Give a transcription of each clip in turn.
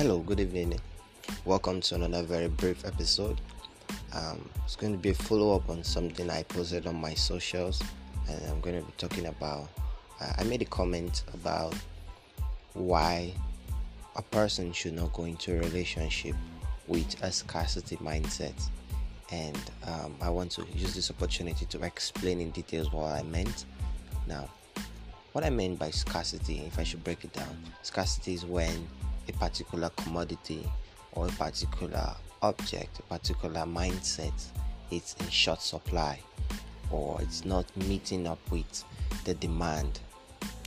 Hello, good evening. Welcome to another very brief episode. Um, it's going to be a follow up on something I posted on my socials, and I'm going to be talking about. Uh, I made a comment about why a person should not go into a relationship with a scarcity mindset, and um, I want to use this opportunity to explain in details what I meant. Now, what I meant by scarcity, if I should break it down, scarcity is when a particular commodity or a particular object, a particular mindset is in short supply or it's not meeting up with the demand.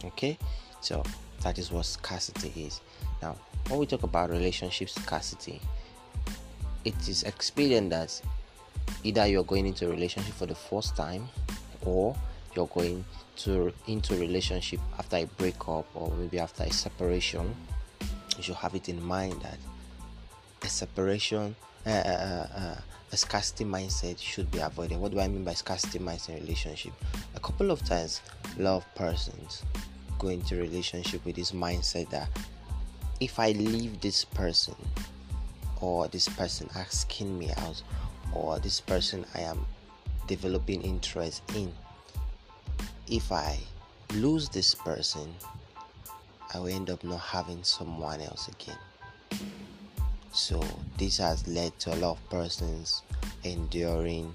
Okay, so that is what scarcity is. Now, when we talk about relationship scarcity, it is expedient that either you're going into a relationship for the first time or you're going to into relationship after a breakup or maybe after a separation you should have it in mind that a separation uh, uh, uh, uh, a scarcity mindset should be avoided. What do i mean by scarcity mindset in relationship? A couple of times of persons go into relationship with this mindset that if i leave this person or this person asking me out or this person i am developing interest in if I lose this person, I will end up not having someone else again. So this has led to a lot of persons enduring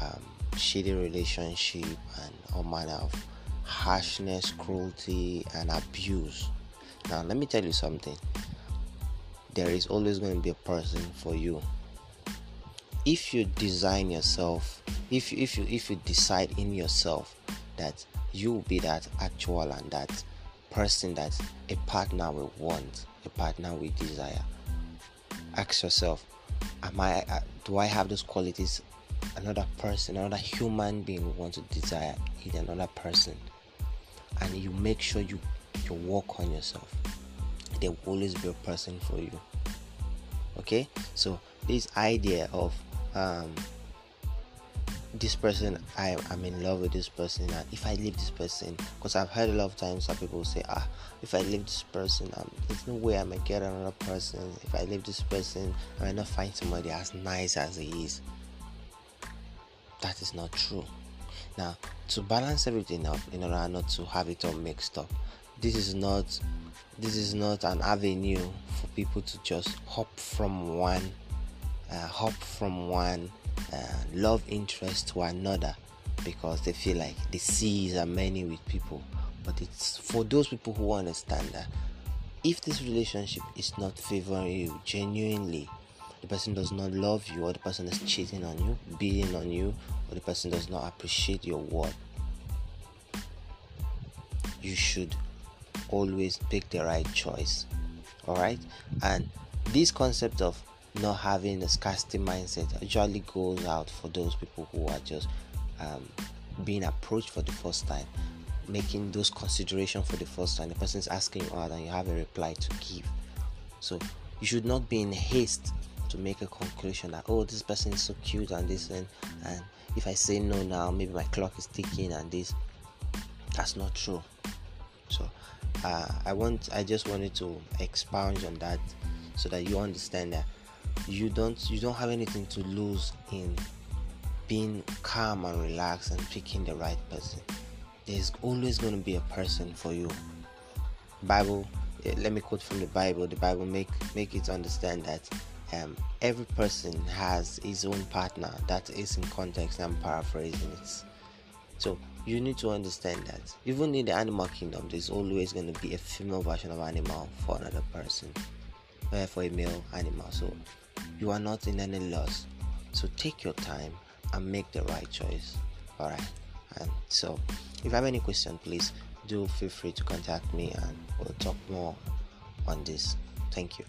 um, shitty relationship and all manner of harshness, cruelty, and abuse. Now let me tell you something. There is always going to be a person for you. If you design yourself, if if you if you decide in yourself that you will be that actual and that person that a partner will want, a partner will desire. Ask yourself, am I uh, do I have those qualities another person, another human being want to desire in another person? And you make sure you you work on yourself. There will always be a person for you. Okay? So this idea of um, this person I, i'm in love with this person and if i leave this person because i've heard a lot of times some people say ah if i leave this person um, there's no way i might get another person. If i leave this person i might not find somebody as nice as he is. That is not true. Now to balance everything up in order not to have it all mixed up this is not this is not an avenue for people to just hop from one uh, hop from one uh, love interest to another because they feel like the seas are many with people. But it's for those people who understand that if this relationship is not favoring you genuinely, the person does not love you, or the person is cheating on you, beating on you, or the person does not appreciate your work, you should always pick the right choice. Alright? And this concept of not having a scarcity mindset actually goes out for those people who are just um, being approached for the first time making those considerations for the first time. The person is asking you out and you have a reply to give. So you should not be in haste to make a conclusion that oh this person is so cute and this and and if i say no now maybe my clock is ticking and this. That's not true. So uh, i want i just wanted to expound on that so that you understand that you don't you don't have anything to lose in being calm and relaxed and picking the right person. There's always going to be a person for you. Bible eh, let me quote from the bible. The bible make make it understand that um, every person has his own partner that is in context. I'm paraphrasing it. So you need to understand that even in the animal kingdom there's always going to be a female version of animal for another person uh, for a male animal. So you are not in any loss. So take your time and make the right choice. Alright. And so if you have any question, please do feel free to contact me and we'll talk more on this. Thank you.